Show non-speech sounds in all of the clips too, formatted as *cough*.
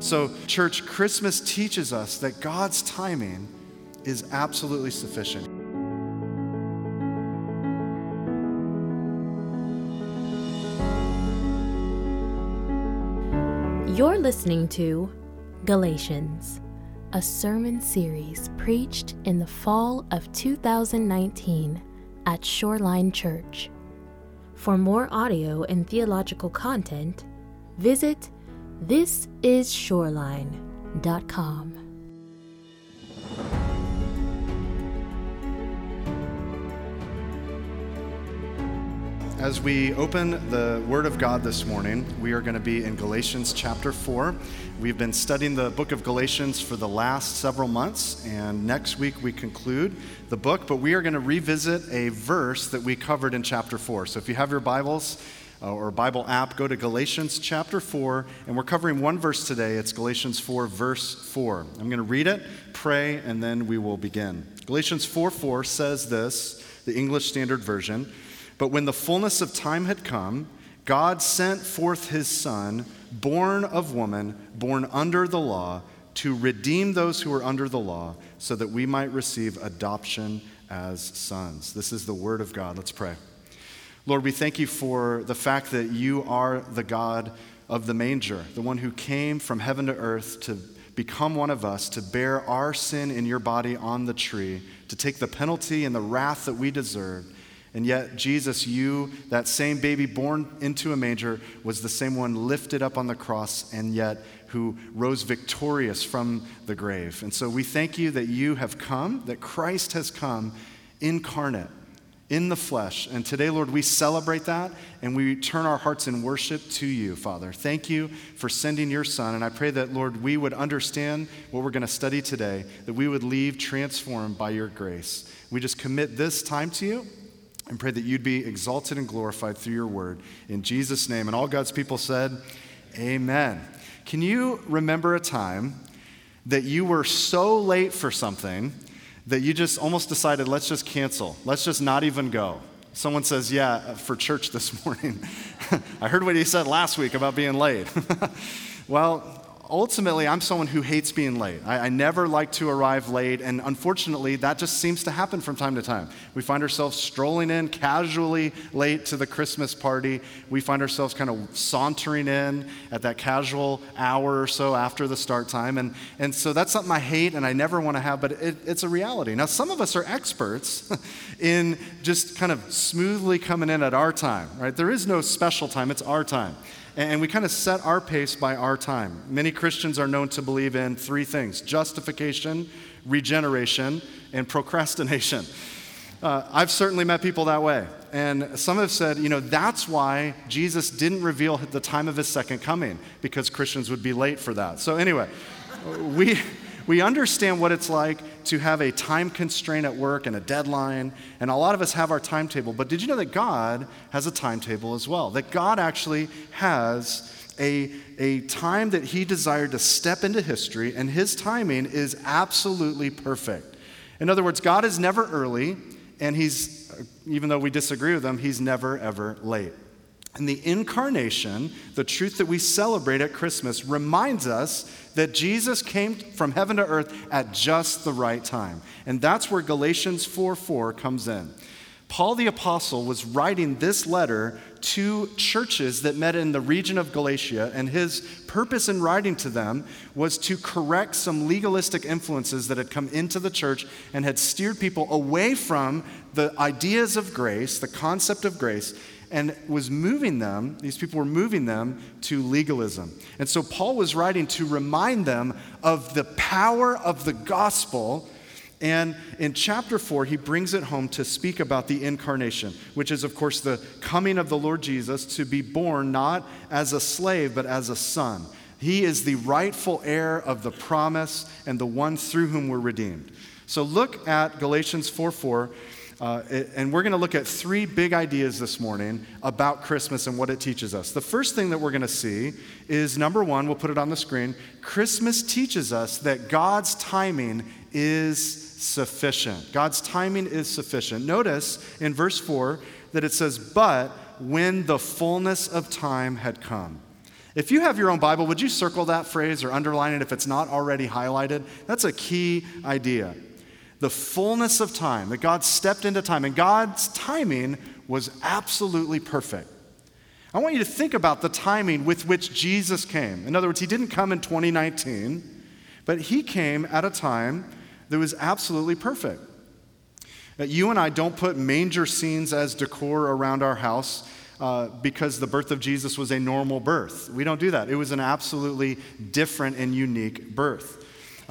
So, church, Christmas teaches us that God's timing is absolutely sufficient. You're listening to Galatians, a sermon series preached in the fall of 2019 at Shoreline Church. For more audio and theological content, visit thisisshoreline.com. As we open the Word of God this morning, we are going to be in Galatians chapter 4. We've been studying the book of Galatians for the last several months, and next week we conclude the book, but we are going to revisit a verse that we covered in chapter 4. So if you have your Bibles, uh, or Bible app, go to Galatians chapter 4, and we're covering one verse today. It's Galatians 4, verse 4. I'm going to read it, pray, and then we will begin. Galatians 4 4 says this, the English Standard Version. But when the fullness of time had come, God sent forth his Son, born of woman, born under the law, to redeem those who were under the law, so that we might receive adoption as sons. This is the word of God. Let's pray. Lord, we thank you for the fact that you are the God of the manger, the one who came from heaven to earth to become one of us, to bear our sin in your body on the tree, to take the penalty and the wrath that we deserve and yet, Jesus, you, that same baby born into a manger, was the same one lifted up on the cross and yet who rose victorious from the grave. And so we thank you that you have come, that Christ has come incarnate in the flesh. And today, Lord, we celebrate that and we turn our hearts in worship to you, Father. Thank you for sending your Son. And I pray that, Lord, we would understand what we're going to study today, that we would leave transformed by your grace. We just commit this time to you and pray that you'd be exalted and glorified through your word. In Jesus' name. And all God's people said, Amen. Can you remember a time that you were so late for something that you just almost decided, let's just cancel, let's just not even go? Someone says, Yeah, for church this *laughs* morning. I heard what he said last week about being late. *laughs* well, ultimately, I'm someone who hates being late. I, I, never like to arrive late, and unfortunately, that just seems to happen from time to time. We find ourselves strolling in casually late to the Christmas party. We find ourselves kind of sauntering in at that casual hour or so after the start time. And, and so that's something I hate and I never want to have, but it, it's a reality. Now, some of us are experts *laughs* in just kind of smoothly coming in at our time, right? There is no special time, it's our time. And we kind of set our pace by our time. Many Christians are known to believe in three things justification, regeneration, and procrastination. *laughs* Uh, I've certainly met people that way. And some have said, you know, that's why Jesus didn't reveal the time of his second coming, because Christians would be late for that. So, anyway, we, we understand what it's like to have a time constraint at work and a deadline, and a lot of us have our timetable. But did you know that God has a timetable as well? That God actually has a, a time that He desired to step into history, and His timing is absolutely perfect. In other words, God is never early, and He's, even though we disagree with Him, He's never, ever late. And the incarnation, the truth that we celebrate at Christmas, reminds us that Jesus came from heaven to earth at just the right time. And that's where Galatians 4 4 comes in. Paul the Apostle was writing this letter to churches that met in the region of Galatia, and his purpose in writing to them was to correct some legalistic influences that had come into the church and had steered people away from the ideas of grace, the concept of grace, and was moving them, these people were moving them to legalism. And so Paul was writing to remind them of the power of the gospel. And in chapter 4, he brings it home to speak about the incarnation, which is, of course, the coming of the Lord Jesus to be born not as a slave, but as a son. He is the rightful heir of the promise and the one through whom we're redeemed. So look at Galatians 4 4 uh, and we're going to look at three big ideas this morning about Christmas and what it teaches us. The first thing that we're going to see is number one, we'll put it on the screen. Christmas teaches us that God's timing is sufficient. God's timing is sufficient. Notice in verse 4 that it says, But when the fullness of time had come. If you have your own Bible, would you circle that phrase or underline it if it's not already highlighted? That's a key idea. The fullness of time, that God stepped into time, and God's timing was absolutely perfect. I want you to think about the timing with which Jesus came. In other words, he didn't come in 2019, but he came at a time that was absolutely perfect. You and I don't put manger scenes as decor around our house uh, because the birth of Jesus was a normal birth. We don't do that. It was an absolutely different and unique birth.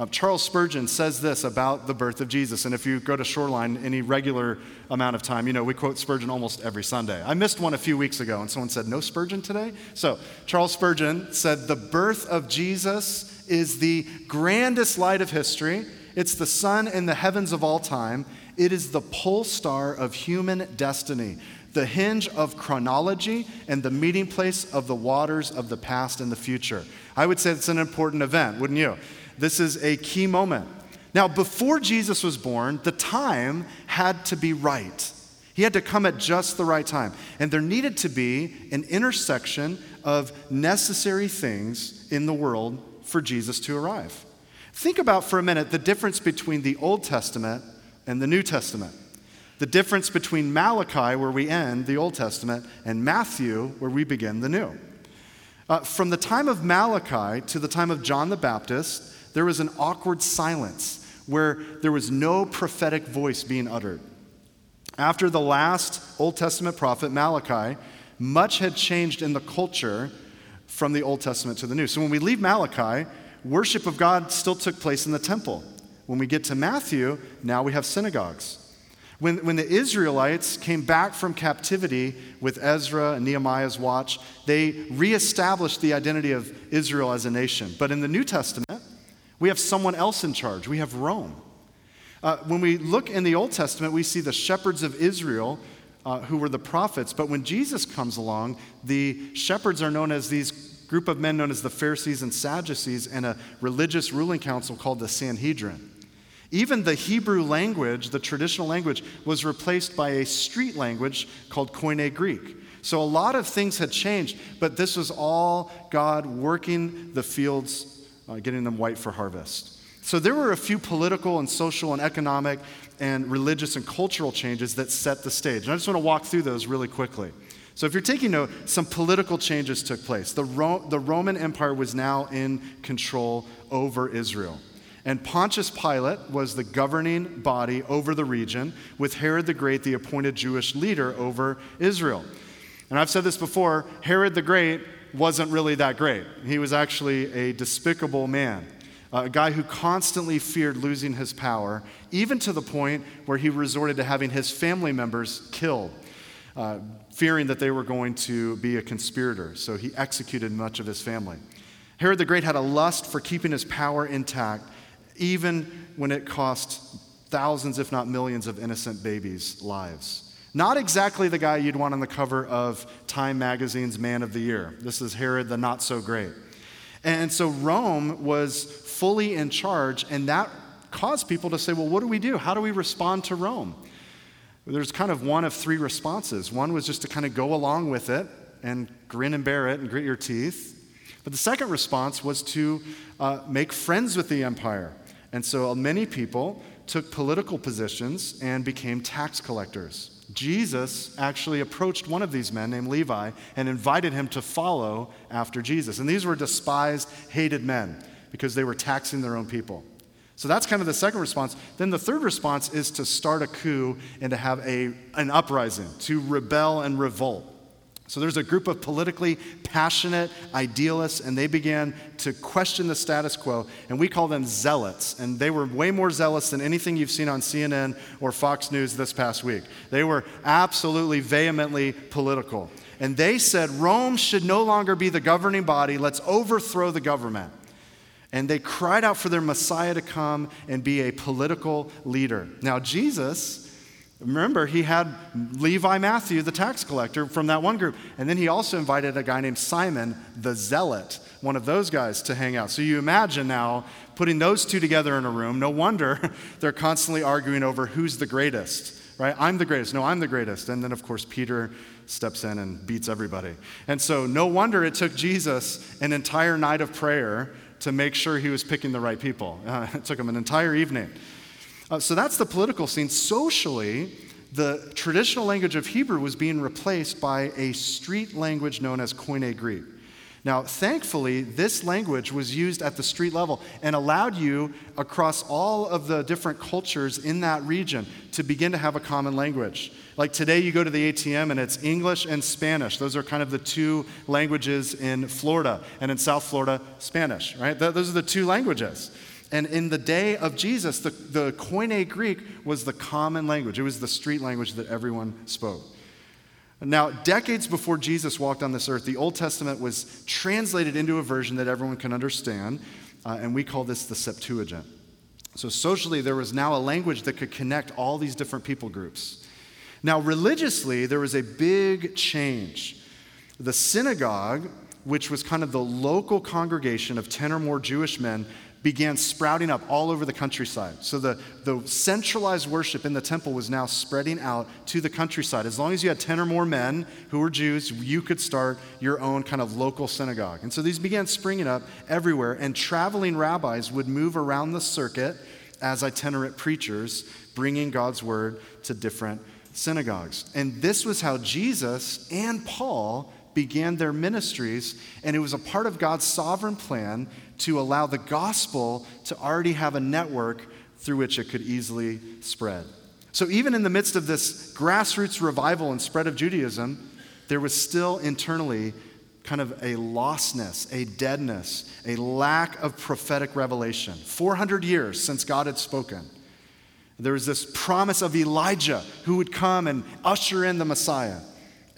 Uh, Charles Spurgeon says this about the birth of Jesus. And if you go to Shoreline any regular amount of time, you know, we quote Spurgeon almost every Sunday. I missed one a few weeks ago, and someone said, No Spurgeon today? So, Charles Spurgeon said, The birth of Jesus is the grandest light of history. It's the sun in the heavens of all time. It is the pole star of human destiny the hinge of chronology and the meeting place of the waters of the past and the future. I would say it's an important event, wouldn't you? This is a key moment. Now, before Jesus was born, the time had to be right. He had to come at just the right time. And there needed to be an intersection of necessary things in the world for Jesus to arrive. Think about for a minute the difference between the Old Testament and the New Testament. The difference between Malachi, where we end the Old Testament, and Matthew, where we begin the New. Uh, from the time of Malachi to the time of John the Baptist, there was an awkward silence where there was no prophetic voice being uttered. After the last Old Testament prophet, Malachi, much had changed in the culture from the Old Testament to the New. So when we leave Malachi, worship of God still took place in the temple. When we get to Matthew, now we have synagogues. When, when the Israelites came back from captivity with Ezra and Nehemiah's watch, they reestablished the identity of Israel as a nation. But in the New Testament, we have someone else in charge. We have Rome. Uh, when we look in the Old Testament, we see the shepherds of Israel uh, who were the prophets. But when Jesus comes along, the shepherds are known as these group of men known as the Pharisees and Sadducees and a religious ruling council called the Sanhedrin. Even the Hebrew language, the traditional language, was replaced by a street language called Koine Greek. So a lot of things had changed, but this was all God working the fields, uh, getting them white for harvest. So there were a few political and social and economic and religious and cultural changes that set the stage. And I just want to walk through those really quickly. So, if you're taking note, some political changes took place. The, Ro- the Roman Empire was now in control over Israel. And Pontius Pilate was the governing body over the region, with Herod the Great, the appointed Jewish leader over Israel. And I've said this before Herod the Great wasn't really that great. He was actually a despicable man, a guy who constantly feared losing his power, even to the point where he resorted to having his family members killed. Uh, fearing that they were going to be a conspirator, so he executed much of his family. Herod the Great had a lust for keeping his power intact, even when it cost thousands, if not millions, of innocent babies' lives. Not exactly the guy you'd want on the cover of Time magazine's Man of the Year. This is Herod the Not So Great. And so Rome was fully in charge, and that caused people to say, well, what do we do? How do we respond to Rome? There's kind of one of three responses. One was just to kind of go along with it and grin and bear it and grit your teeth. But the second response was to uh, make friends with the empire. And so many people took political positions and became tax collectors. Jesus actually approached one of these men named Levi and invited him to follow after Jesus. And these were despised, hated men because they were taxing their own people. So that's kind of the second response. Then the third response is to start a coup and to have a, an uprising, to rebel and revolt. So there's a group of politically passionate idealists, and they began to question the status quo, and we call them zealots. And they were way more zealous than anything you've seen on CNN or Fox News this past week. They were absolutely vehemently political. And they said Rome should no longer be the governing body, let's overthrow the government. And they cried out for their Messiah to come and be a political leader. Now, Jesus Remember, he had Levi Matthew, the tax collector, from that one group. And then he also invited a guy named Simon, the zealot, one of those guys, to hang out. So you imagine now putting those two together in a room. No wonder *laughs* they're constantly arguing over who's the greatest, right? I'm the greatest. No, I'm the greatest. And then, of course, Peter steps in and beats everybody. And so, no wonder it took Jesus an entire night of prayer to make sure he was picking the right people. Uh, *laughs* it took him an entire evening. Uh, so, that's the political scene. Socially, the traditional language of Hebrew was being replaced by a street language known as Koine Greek. Now, thankfully, this language was used at the street level and allowed you across all of the different cultures in that region to begin to have a common language. Like today, you go to the ATM and it's English and Spanish. Those are kind of the two languages in Florida, and in South Florida, Spanish, right? Those are the two languages. And in the day of Jesus, the, the Koine Greek was the common language, it was the street language that everyone spoke. Now, decades before Jesus walked on this earth, the Old Testament was translated into a version that everyone can understand, uh, and we call this the Septuagint. So, socially, there was now a language that could connect all these different people groups. Now, religiously, there was a big change. The synagogue, which was kind of the local congregation of 10 or more Jewish men, began sprouting up all over the countryside. So the, the centralized worship in the temple was now spreading out to the countryside. As long as you had 10 or more men who were Jews, you could start your own kind of local synagogue. And so these began springing up everywhere, and traveling rabbis would move around the circuit as itinerant preachers, bringing God's word to different synagogues. And this was how Jesus and Paul began their ministries, and it was a part of God's sovereign plan to allow the gospel to already have a network through which it could easily spread. So, even in the midst of this grassroots revival and spread of Judaism, there was still internally kind of a lostness, a deadness, a lack of prophetic revelation. 400 years since God had spoken. There was this promise of Elijah who would come and usher in the Messiah,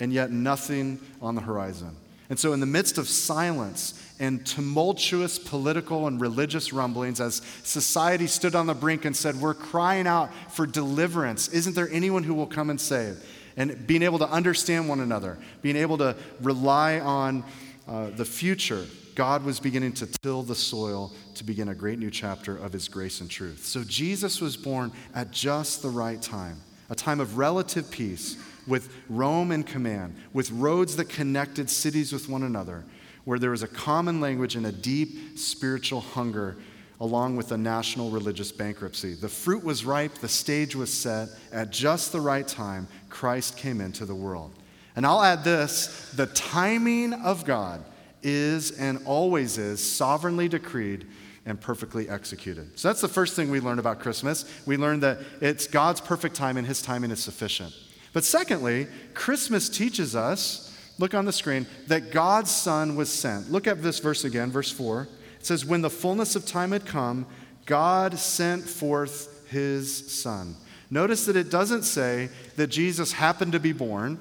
and yet nothing on the horizon. And so, in the midst of silence and tumultuous political and religious rumblings, as society stood on the brink and said, We're crying out for deliverance, isn't there anyone who will come and save? And being able to understand one another, being able to rely on uh, the future, God was beginning to till the soil to begin a great new chapter of His grace and truth. So, Jesus was born at just the right time, a time of relative peace with Rome in command, with roads that connected cities with one another, where there was a common language and a deep spiritual hunger, along with a national religious bankruptcy. The fruit was ripe, the stage was set. At just the right time, Christ came into the world. And I'll add this the timing of God is and always is sovereignly decreed and perfectly executed. So that's the first thing we learn about Christmas. We learn that it's God's perfect time and his timing is sufficient. But secondly, Christmas teaches us, look on the screen, that God's Son was sent. Look at this verse again, verse 4. It says, When the fullness of time had come, God sent forth his Son. Notice that it doesn't say that Jesus happened to be born,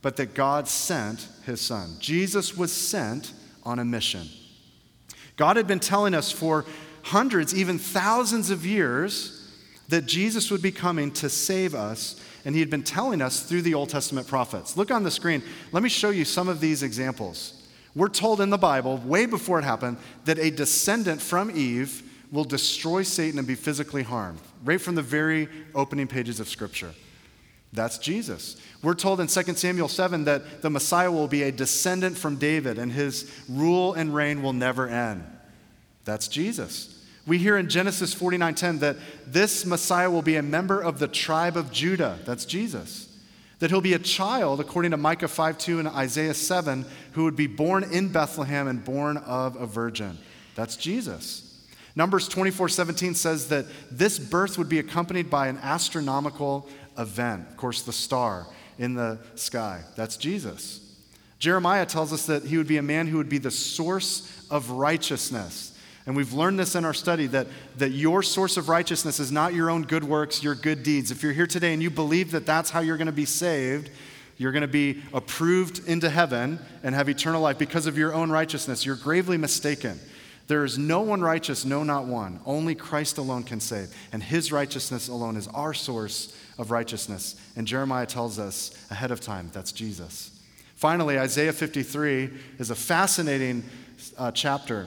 but that God sent his Son. Jesus was sent on a mission. God had been telling us for hundreds, even thousands of years, that Jesus would be coming to save us and he had been telling us through the Old Testament prophets. Look on the screen. Let me show you some of these examples. We're told in the Bible, way before it happened, that a descendant from Eve will destroy Satan and be physically harmed, right from the very opening pages of Scripture. That's Jesus. We're told in 2 Samuel 7 that the Messiah will be a descendant from David and his rule and reign will never end. That's Jesus. We hear in Genesis 49:10 that this Messiah will be a member of the tribe of Judah. That's Jesus. That he'll be a child, according to Micah 5:2 and Isaiah 7, who would be born in Bethlehem and born of a virgin. That's Jesus. Numbers 24:17 says that this birth would be accompanied by an astronomical event. Of course, the star in the sky. That's Jesus. Jeremiah tells us that he would be a man who would be the source of righteousness. And we've learned this in our study that, that your source of righteousness is not your own good works, your good deeds. If you're here today and you believe that that's how you're going to be saved, you're going to be approved into heaven and have eternal life because of your own righteousness, you're gravely mistaken. There is no one righteous, no, not one. Only Christ alone can save. And his righteousness alone is our source of righteousness. And Jeremiah tells us ahead of time that's Jesus. Finally, Isaiah 53 is a fascinating uh, chapter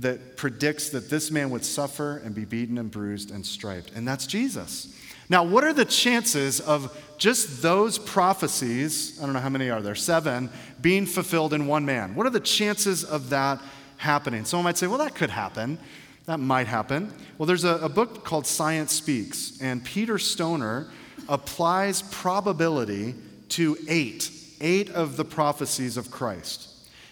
that predicts that this man would suffer and be beaten and bruised and striped. And that's Jesus. Now, what are the chances of just those prophecies, I don't know how many are there, seven, being fulfilled in one man? What are the chances of that happening? Someone might say, well, that could happen. That might happen. Well, there's a, a book called Science Speaks, and Peter Stoner applies probability to eight, eight of the prophecies of Christ.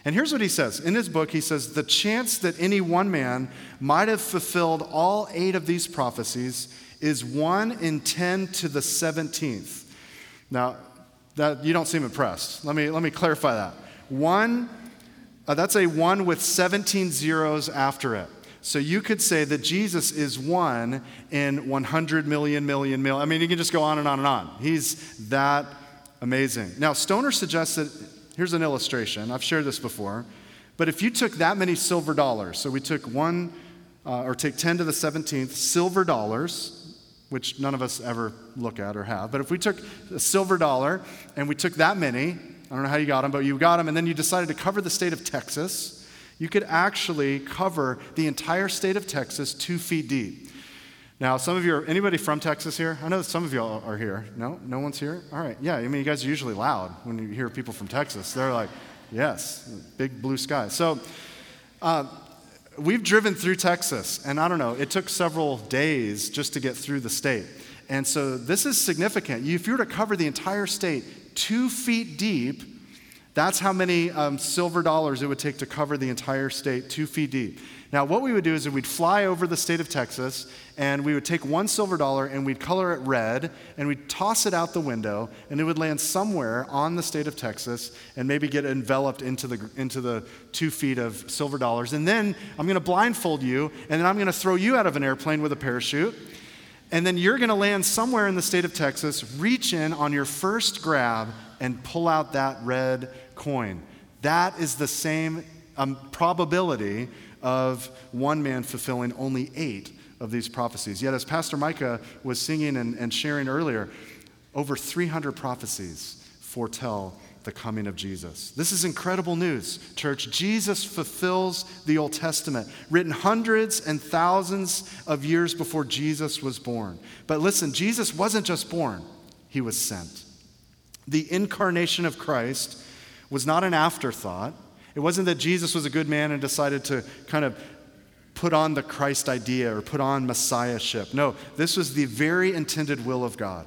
And here's what he says. In his book, he says, The chance that any one man might have fulfilled all eight of these prophecies is 1 in 10 to the 17th. Now, that, you don't seem impressed. Let me, let me clarify that. One, uh, that's a 1 with 17 zeros after it. So you could say that Jesus is one in 100 million, million, million. I mean, you can just go on and on and on. He's that amazing. Now, Stoner suggests that here's an illustration. I've shared this before. But if you took that many silver dollars, so we took one, uh, or take 10 to the 17th silver dollars, which none of us ever look at or have, but if we took a silver dollar and we took that many, I don't know how you got them, but you got them, and then you decided to cover the state of Texas you could actually cover the entire state of Texas two feet deep. Now, some of you are, anybody from Texas here? I know some of you all are here. No? No one's here? All right. Yeah, I mean, you guys are usually loud when you hear people from Texas. They're like, yes, big blue sky. So, uh, we've driven through Texas, and I don't know, it took several days just to get through the state. And so, this is significant. If you were to cover the entire state two feet deep, that's how many um, silver dollars it would take to cover the entire state, two feet deep. Now, what we would do is we'd fly over the state of Texas and we would take one silver dollar and we'd color it red and we'd toss it out the window and it would land somewhere on the state of Texas and maybe get enveloped into the, into the two feet of silver dollars. And then I'm going to blindfold you and then I'm going to throw you out of an airplane with a parachute. And then you're going to land somewhere in the state of Texas, reach in on your first grab, and pull out that red coin. That is the same um, probability of one man fulfilling only eight of these prophecies. Yet, as Pastor Micah was singing and, and sharing earlier, over 300 prophecies foretell the coming of Jesus. This is incredible news, church. Jesus fulfills the Old Testament, written hundreds and thousands of years before Jesus was born. But listen, Jesus wasn't just born, he was sent. The incarnation of Christ was not an afterthought. It wasn't that Jesus was a good man and decided to kind of put on the Christ idea or put on messiahship. No, this was the very intended will of God.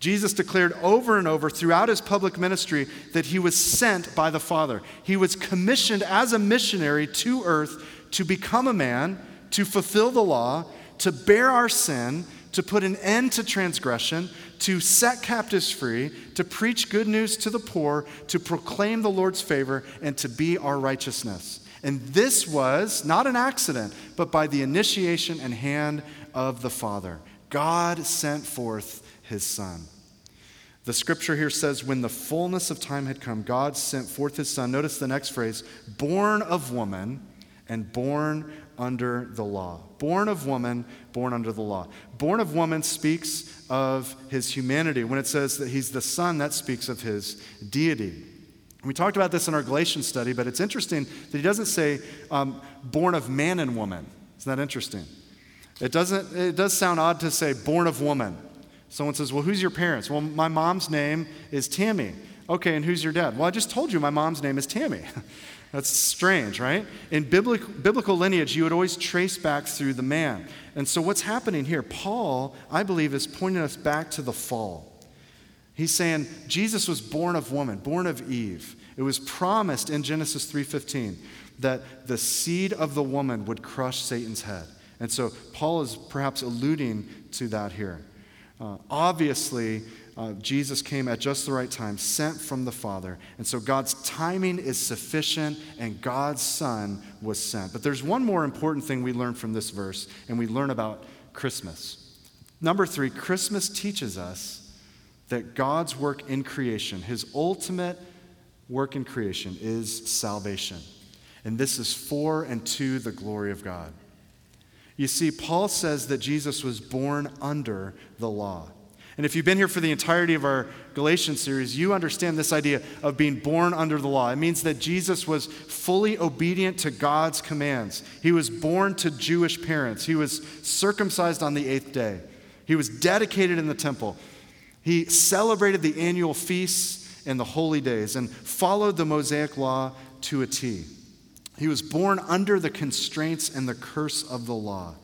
Jesus declared over and over throughout his public ministry that he was sent by the Father. He was commissioned as a missionary to earth to become a man, to fulfill the law, to bear our sin, to put an end to transgression, to set captives free, to preach good news to the poor, to proclaim the Lord's favor, and to be our righteousness. And this was not an accident, but by the initiation and hand of the Father. God sent forth his Son. The scripture here says, when the fullness of time had come, God sent forth his Son. Notice the next phrase born of woman and born under the law. Born of woman, born under the law. Born of woman speaks of his humanity. When it says that he's the son, that speaks of his deity. We talked about this in our Galatians study, but it's interesting that he doesn't say um, born of man and woman. Isn't that interesting? It, doesn't, it does sound odd to say born of woman. Someone says, Well, who's your parents? Well, my mom's name is Tammy. Okay, and who's your dad? Well, I just told you my mom's name is Tammy. *laughs* That's strange, right? In biblical, biblical lineage, you would always trace back through the man. And so, what's happening here? Paul, I believe, is pointing us back to the fall. He's saying Jesus was born of woman, born of Eve. It was promised in Genesis 3:15 that the seed of the woman would crush Satan's head. And so Paul is perhaps alluding to that here. Uh, obviously, uh, Jesus came at just the right time, sent from the Father. And so God's timing is sufficient, and God's Son was sent. But there's one more important thing we learn from this verse, and we learn about Christmas. Number three, Christmas teaches us that God's work in creation, his ultimate work in creation, is salvation. And this is for and to the glory of God. You see, Paul says that Jesus was born under the law. And if you've been here for the entirety of our Galatians series, you understand this idea of being born under the law. It means that Jesus was fully obedient to God's commands. He was born to Jewish parents, he was circumcised on the eighth day. He was dedicated in the temple. He celebrated the annual feasts and the holy days and followed the Mosaic law to a T. He was born under the constraints and the curse of the law.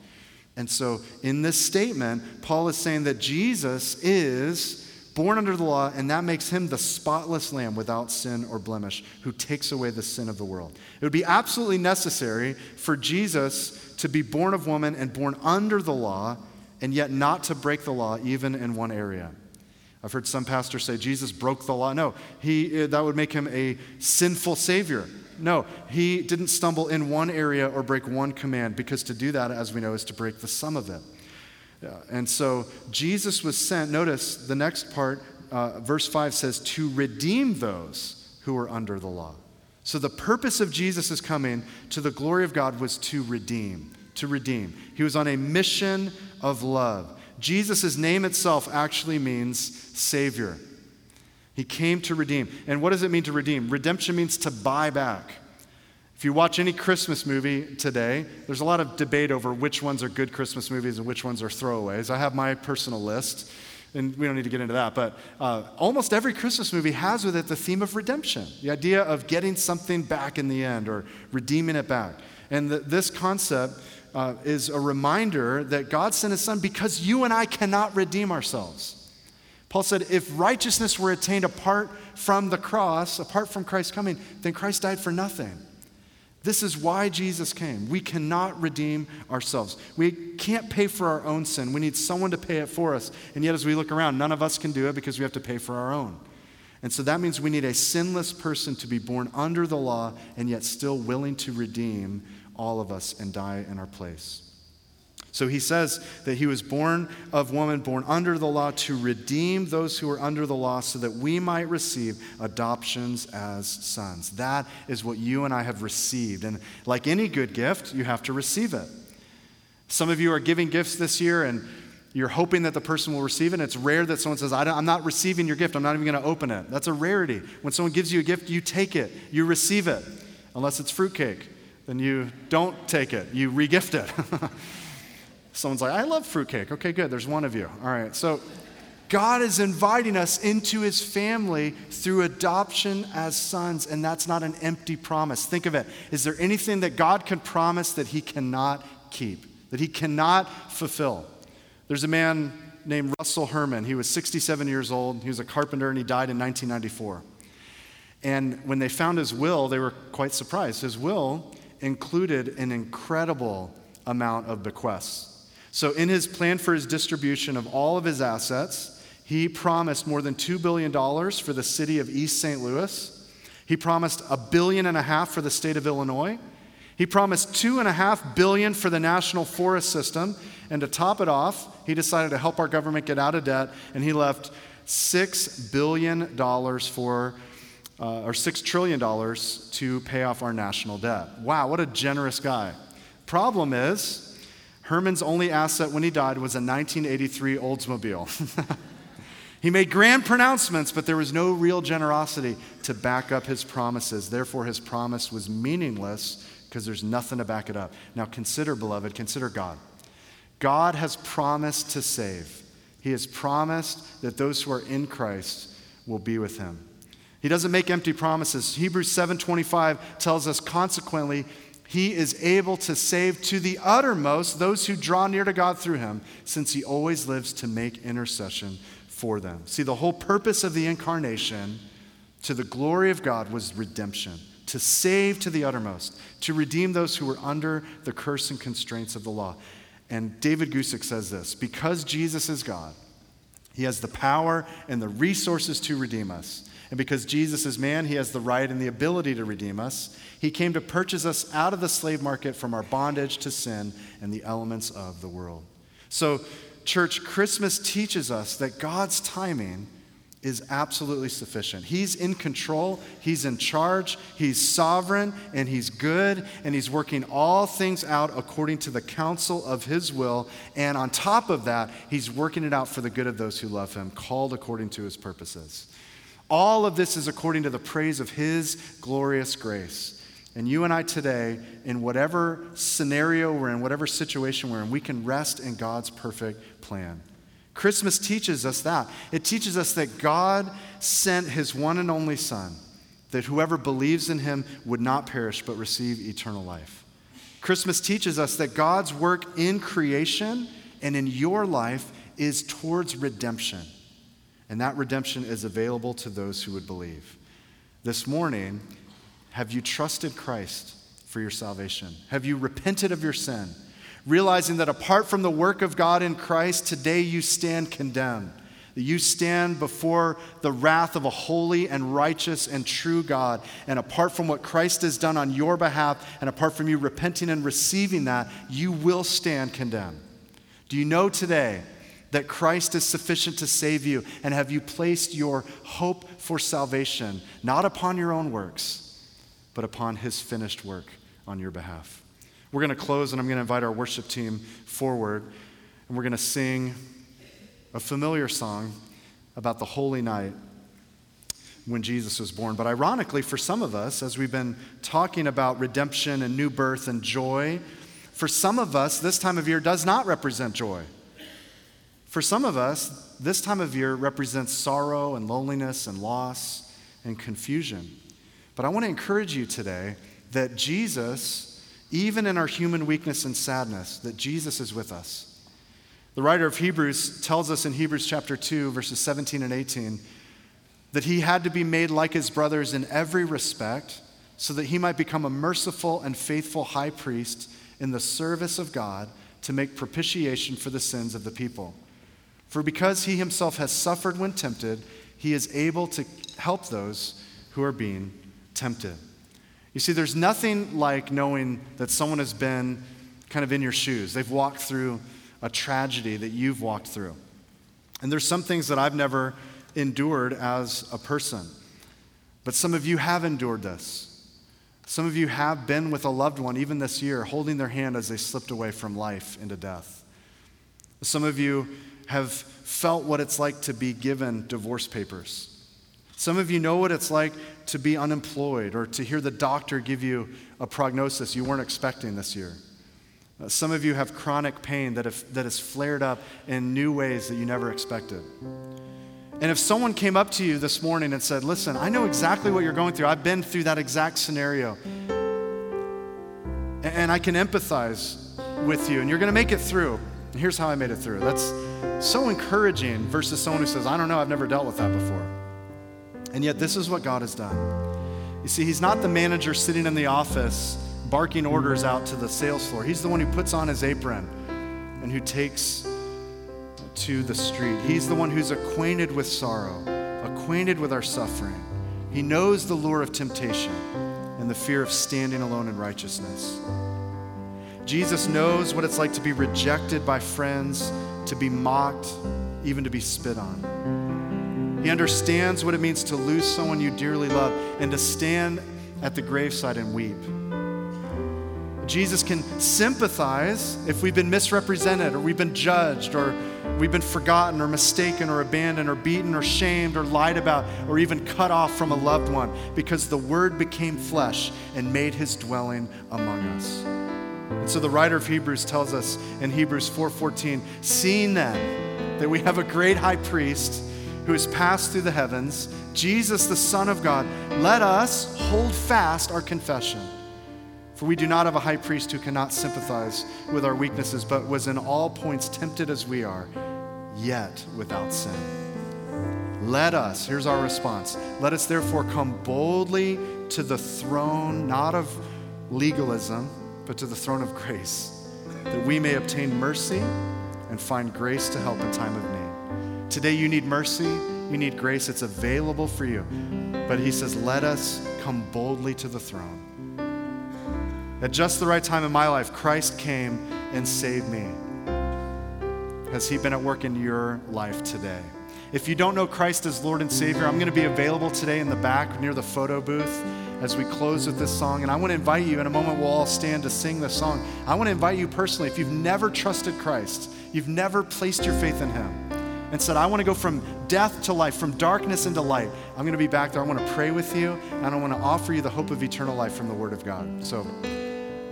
And so, in this statement, Paul is saying that Jesus is born under the law, and that makes him the spotless lamb without sin or blemish, who takes away the sin of the world. It would be absolutely necessary for Jesus to be born of woman and born under the law, and yet not to break the law, even in one area. I've heard some pastors say Jesus broke the law. No, he, eh, that would make him a sinful savior. No, he didn't stumble in one area or break one command, because to do that, as we know, is to break the sum of it. And so Jesus was sent, notice the next part, uh, verse 5 says, to redeem those who are under the law. So the purpose of Jesus' coming to the glory of God was to redeem, to redeem. He was on a mission of love. Jesus' name itself actually means Savior. He came to redeem. And what does it mean to redeem? Redemption means to buy back. If you watch any Christmas movie today, there's a lot of debate over which ones are good Christmas movies and which ones are throwaways. I have my personal list, and we don't need to get into that, but uh, almost every Christmas movie has with it the theme of redemption, the idea of getting something back in the end or redeeming it back. And the, this concept uh, is a reminder that God sent his son because you and I cannot redeem ourselves. Paul said, if righteousness were attained apart from the cross, apart from Christ's coming, then Christ died for nothing. This is why Jesus came. We cannot redeem ourselves. We can't pay for our own sin. We need someone to pay it for us. And yet, as we look around, none of us can do it because we have to pay for our own. And so that means we need a sinless person to be born under the law and yet still willing to redeem all of us and die in our place. So he says that he was born of woman, born under the law, to redeem those who are under the law so that we might receive adoptions as sons. That is what you and I have received. And like any good gift, you have to receive it. Some of you are giving gifts this year and you're hoping that the person will receive it. And it's rare that someone says, I am not receiving your gift. I'm not even going to open it. That's a rarity. When someone gives you a gift, you take it, you receive it. Unless it's fruitcake, then you don't take it, you regift it. *laughs* Someone's like, I love fruitcake. Okay, good. There's one of you. All right. So God is inviting us into his family through adoption as sons, and that's not an empty promise. Think of it. Is there anything that God can promise that he cannot keep, that he cannot fulfill? There's a man named Russell Herman. He was 67 years old. He was a carpenter, and he died in 1994. And when they found his will, they were quite surprised. His will included an incredible amount of bequests. So, in his plan for his distribution of all of his assets, he promised more than $2 billion for the city of East St. Louis. He promised a billion and a half for the state of Illinois. He promised two and a half billion for the national forest system. And to top it off, he decided to help our government get out of debt, and he left six billion dollars for, uh, or six trillion dollars to pay off our national debt. Wow, what a generous guy. Problem is, Herman's only asset when he died was a 1983 Oldsmobile. *laughs* he made grand pronouncements, but there was no real generosity to back up his promises. Therefore, his promise was meaningless because there's nothing to back it up. Now, consider, beloved, consider God. God has promised to save. He has promised that those who are in Christ will be with him. He doesn't make empty promises. Hebrews 7:25 tells us consequently he is able to save to the uttermost those who draw near to God through him, since he always lives to make intercession for them. See, the whole purpose of the incarnation to the glory of God was redemption, to save to the uttermost, to redeem those who were under the curse and constraints of the law. And David Guzik says this because Jesus is God, he has the power and the resources to redeem us. And because Jesus is man, he has the right and the ability to redeem us. He came to purchase us out of the slave market from our bondage to sin and the elements of the world. So, church, Christmas teaches us that God's timing is absolutely sufficient. He's in control, He's in charge, He's sovereign, and He's good, and He's working all things out according to the counsel of His will. And on top of that, He's working it out for the good of those who love Him, called according to His purposes. All of this is according to the praise of His glorious grace. And you and I today, in whatever scenario we're in, whatever situation we're in, we can rest in God's perfect plan. Christmas teaches us that. It teaches us that God sent his one and only Son, that whoever believes in him would not perish but receive eternal life. Christmas teaches us that God's work in creation and in your life is towards redemption. And that redemption is available to those who would believe. This morning, have you trusted Christ for your salvation? Have you repented of your sin? Realizing that apart from the work of God in Christ, today you stand condemned. That you stand before the wrath of a holy and righteous and true God. And apart from what Christ has done on your behalf, and apart from you repenting and receiving that, you will stand condemned. Do you know today that Christ is sufficient to save you? And have you placed your hope for salvation not upon your own works, but upon his finished work on your behalf? We're going to close, and I'm going to invite our worship team forward, and we're going to sing a familiar song about the holy night when Jesus was born. But ironically, for some of us, as we've been talking about redemption and new birth and joy, for some of us, this time of year does not represent joy. For some of us, this time of year represents sorrow and loneliness and loss and confusion. But I want to encourage you today that Jesus, even in our human weakness and sadness, that Jesus is with us. The writer of Hebrews tells us in Hebrews chapter 2, verses 17 and 18, that he had to be made like his brothers in every respect so that he might become a merciful and faithful high priest in the service of God to make propitiation for the sins of the people. For because he himself has suffered when tempted, he is able to help those who are being tempted. You see, there's nothing like knowing that someone has been kind of in your shoes. They've walked through a tragedy that you've walked through. And there's some things that I've never endured as a person. But some of you have endured this. Some of you have been with a loved one, even this year, holding their hand as they slipped away from life into death. Some of you have felt what it's like to be given divorce papers. Some of you know what it's like to be unemployed or to hear the doctor give you a prognosis you weren't expecting this year. Uh, some of you have chronic pain that, have, that has flared up in new ways that you never expected. And if someone came up to you this morning and said, Listen, I know exactly what you're going through, I've been through that exact scenario, and I can empathize with you, and you're going to make it through. And here's how I made it through. That's so encouraging versus someone who says, I don't know, I've never dealt with that before. And yet, this is what God has done. You see, He's not the manager sitting in the office barking orders out to the sales floor. He's the one who puts on his apron and who takes to the street. He's the one who's acquainted with sorrow, acquainted with our suffering. He knows the lure of temptation and the fear of standing alone in righteousness. Jesus knows what it's like to be rejected by friends, to be mocked, even to be spit on. He understands what it means to lose someone you dearly love and to stand at the graveside and weep. Jesus can sympathize if we've been misrepresented or we've been judged or we've been forgotten or mistaken or abandoned or beaten or shamed or lied about or even cut off from a loved one because the Word became flesh and made his dwelling among us. And so the writer of Hebrews tells us in Hebrews 4:14, seeing then that we have a great high priest who has passed through the heavens, Jesus the Son of God, let us hold fast our confession. For we do not have a high priest who cannot sympathize with our weaknesses, but was in all points tempted as we are, yet without sin. Let us, here's our response, let us therefore come boldly to the throne, not of legalism, but to the throne of grace, that we may obtain mercy and find grace to help in time of need. Today, you need mercy, you need grace, it's available for you. But he says, let us come boldly to the throne. At just the right time in my life, Christ came and saved me. Has He been at work in your life today? If you don't know Christ as Lord and Savior, I'm going to be available today in the back near the photo booth as we close with this song. And I want to invite you, in a moment, we'll all stand to sing this song. I want to invite you personally, if you've never trusted Christ, you've never placed your faith in Him, and said, I want to go from death to life, from darkness into light, I'm going to be back there. I want to pray with you, and I want to offer you the hope of eternal life from the Word of God. So,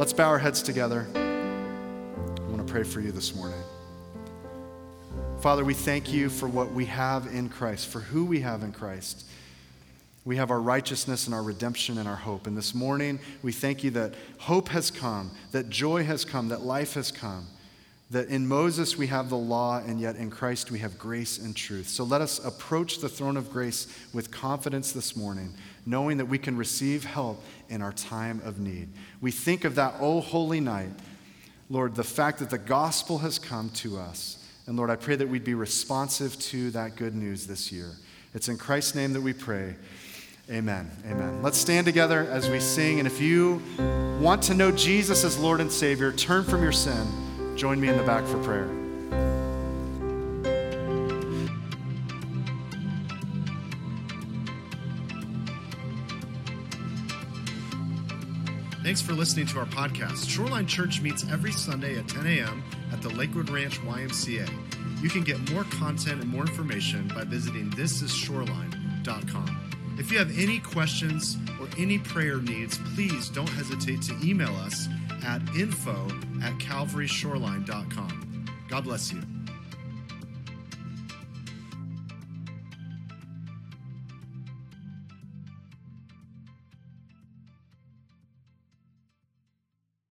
Let's bow our heads together. I want to pray for you this morning. Father, we thank you for what we have in Christ, for who we have in Christ. We have our righteousness and our redemption and our hope. And this morning, we thank you that hope has come, that joy has come, that life has come, that in Moses we have the law, and yet in Christ we have grace and truth. So let us approach the throne of grace with confidence this morning, knowing that we can receive help in our time of need. We think of that, oh, holy night, Lord, the fact that the gospel has come to us. And Lord, I pray that we'd be responsive to that good news this year. It's in Christ's name that we pray. Amen. Amen. Let's stand together as we sing. And if you want to know Jesus as Lord and Savior, turn from your sin. Join me in the back for prayer. Thanks for listening to our podcast. Shoreline Church meets every Sunday at 10 a.m. at the Lakewood Ranch YMCA. You can get more content and more information by visiting thisisshoreline.com. If you have any questions or any prayer needs, please don't hesitate to email us at info at calvaryshoreline.com. God bless you.